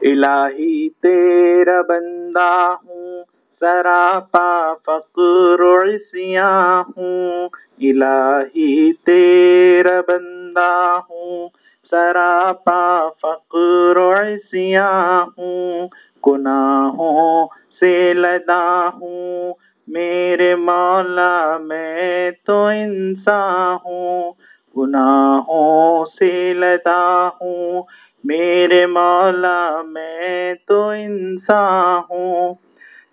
الہی تیرا بندہ ہوں سراپا فقر و عصیاں ہوں۔ الہی تیرا بندہ ہوں سراپا فقر و عصیاں ہوں۔ گناہوں سے لدا ہوں، میرے مولا میں تو انسان ہوں۔ گناہوں سے لدا ہوں میرے مولا، میں تو انسان ہوں،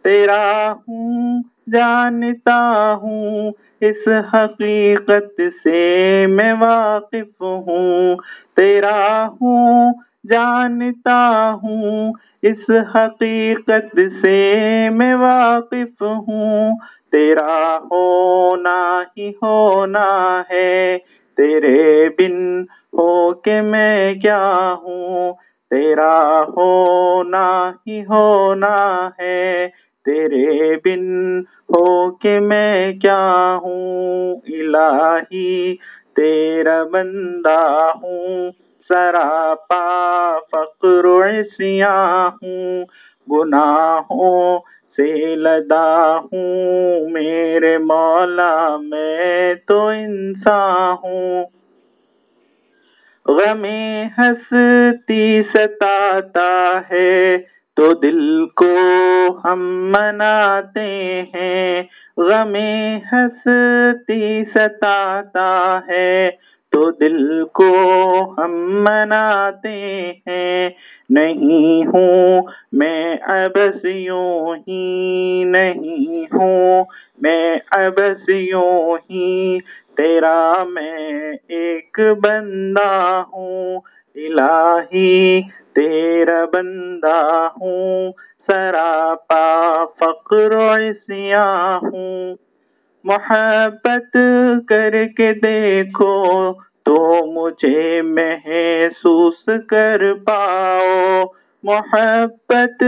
تیرا ہوں، جانتا ہوں، اس حقیقت سے میں واقف ہوں، تیرا ہوں، جانتا ہوں، اس حقیقت سے میں واقف ہوں، تیرا ہونا ہی ہونا ہے، تیرے بن ہو کے میں کیا ہوں؟ تیرا ہونا ہی ہونا ہے۔ تیرے بن ہو کے میں کیا ہوں؟ الہی، تیرا بندہ ہوں۔ سراپا، فقر و عصیاں ہوں۔ گناہوں سے لدا ہوں۔ میرے مولا، میں تو انسان ہوں۔ غم ہستی ستاتا ہے تو دل کو ہم مناتے ہیں۔ غم ہستی ستاتا ہے تو دل کو ہم مناتے ہیں۔ نہیں ہوں میں ابس یوں ہی نہیں ہوں، میں ابس یوں ہی تیرا میں ایک بندہ ہوں، الہی تیرا بندہ ہوں، سراپا فقر و عصیاں ہوں۔ محبت کر کے دیکھو تو مجھے محسوس کر پاؤ۔ محبت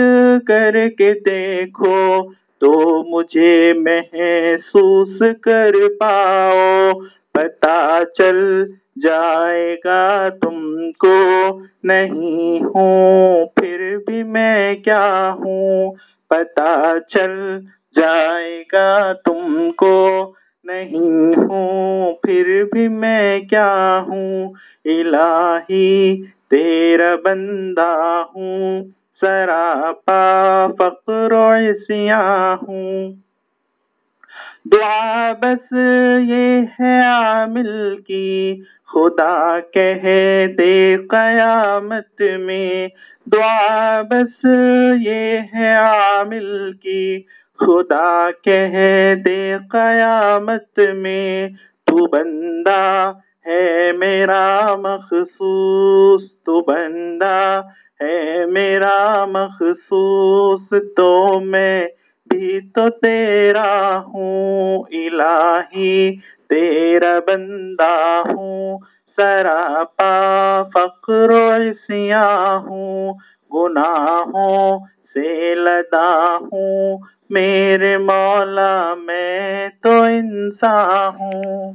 کر کے دیکھو تو مجھے محسوس کر پاؤ۔ پتا چل جائے گا تم کو نہیں ہوں، پھر بھی میں کیا ہوں؟ پتا چل جائے گا تم کو نہیں ہوں، پھر بھی میں کیا ہوں؟ الہی تیرا بندہ ہوں، سراپا فقر و عصیاں ہوں۔ دعا بس یہ ہے عامل کی۔ خدا کہہ دے قیامت میں۔ دعا بس یہ ہے عامل کی۔ خدا کہہ دے قیامت میں۔ تو بندہ ہے میرا مخصوص۔ تو بندہ ہے میرا مخصوص۔ تو میں بھی تو تیرا ہوں الہی تیرا بندہ ہوں سراپا فقر و عصیاں ہوں گناہوں سے لدا ہوں میرے مولا میں تو انسان ہوں